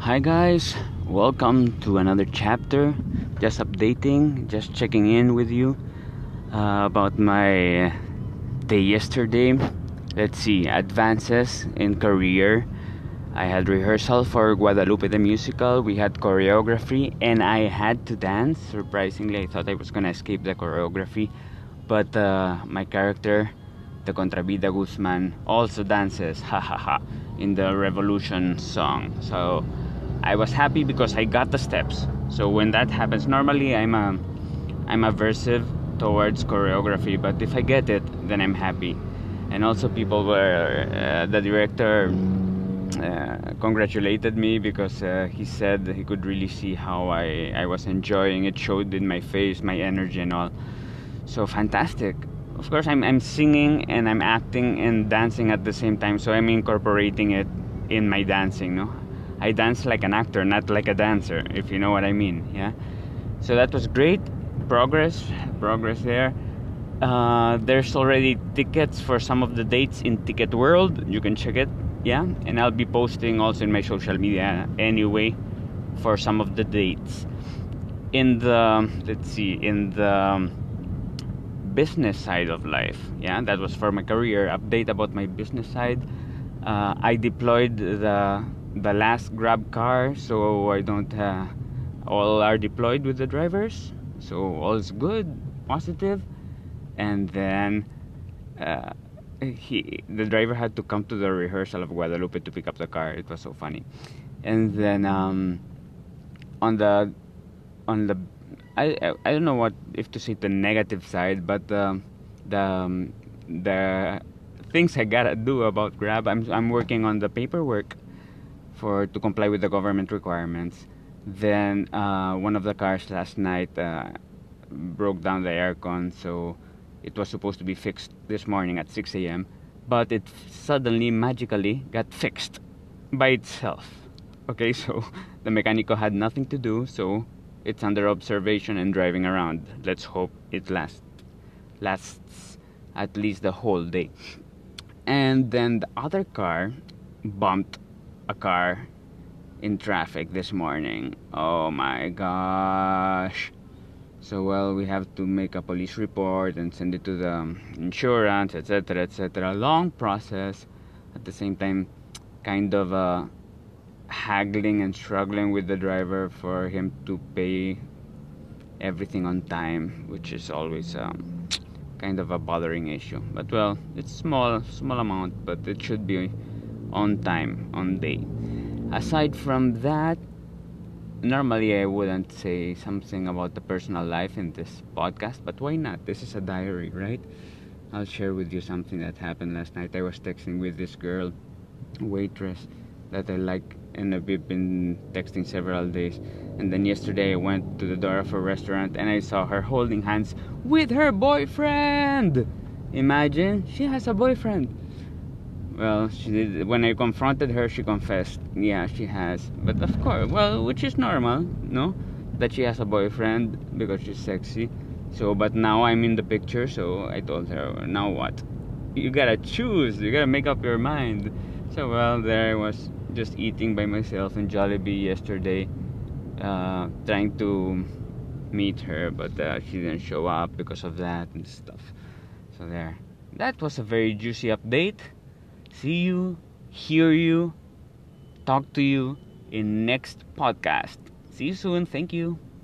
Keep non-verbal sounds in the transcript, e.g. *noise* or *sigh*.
Hi, guys, welcome to another chapter. Just updating, just checking in with you uh, about my day yesterday. Let's see, advances in career. I had rehearsal for Guadalupe the musical. We had choreography, and I had to dance. Surprisingly, I thought I was gonna escape the choreography, but uh, my character, the Contravida Guzman, also dances, ha ha ha, in the Revolution song. So I was happy because I got the steps. So when that happens, normally I'm a, I'm aversive towards choreography, but if I get it, then I'm happy. And also people were uh, the director uh, congratulated me because uh, he said he could really see how I, I was enjoying it showed in my face my energy and all so fantastic of course I'm, I'm singing and i'm acting and dancing at the same time so i'm incorporating it in my dancing no I dance like an actor, not like a dancer, if you know what I mean. Yeah. So that was great. Progress, progress there. Uh, there's already tickets for some of the dates in Ticket World. You can check it. Yeah. And I'll be posting also in my social media anyway for some of the dates. In the, let's see, in the business side of life. Yeah. That was for my career. Update about my business side. Uh, I deployed the the last grab car so i don't uh, all are deployed with the drivers. So all's good positive. And then uh, he the driver had to come to the rehearsal of guadalupe to pick up the car. It was so funny. And then um, on the on the I, I don't know what if to say the negative side but uh, the um, the things I gotta do about Grab I'm I'm working on the paperwork for to comply with the government requirements. Then uh, one of the cars last night uh, broke down the aircon, so it was supposed to be fixed this morning at 6 a.m. But it suddenly, magically, got fixed by itself. Okay, *laughs* so the mechanico had nothing to do, so it's under observation and driving around. Let's hope it lasts lasts at least the whole day. And then the other car bumped a car in traffic this morning. Oh my gosh. So well, we have to make a police report and send it to the insurance, etc., etc. Long process. At the same time, kind of uh, haggling and struggling with the driver for him to pay everything on time, which is always um, kind of a bothering issue. But well, it's small, small amount, but it should be on time, on day. Aside from that, normally I wouldn't say something about the personal life in this podcast, but why not? This is a diary, right? I'll share with you something that happened last night. I was texting with this girl, waitress, that I like, and we've been texting several days. And then yesterday I went to the door of a restaurant and I saw her holding hands with her boyfriend. Imagine she has a boyfriend well she did when i confronted her she confessed yeah she has. But of course well which is normal no? That she has a boyfriend because she's sexy. So but now i'm in the picture so i told her now what? You gotta choose. You gotta make up your mind. So well there i was just eating by myself in jollibee yesterday uh, trying to meet her but uh, she didn't show up because of that and stuff. So there. That was a very juicy update see you, hear you, talk to you in next podcast. See you soon. Thank you.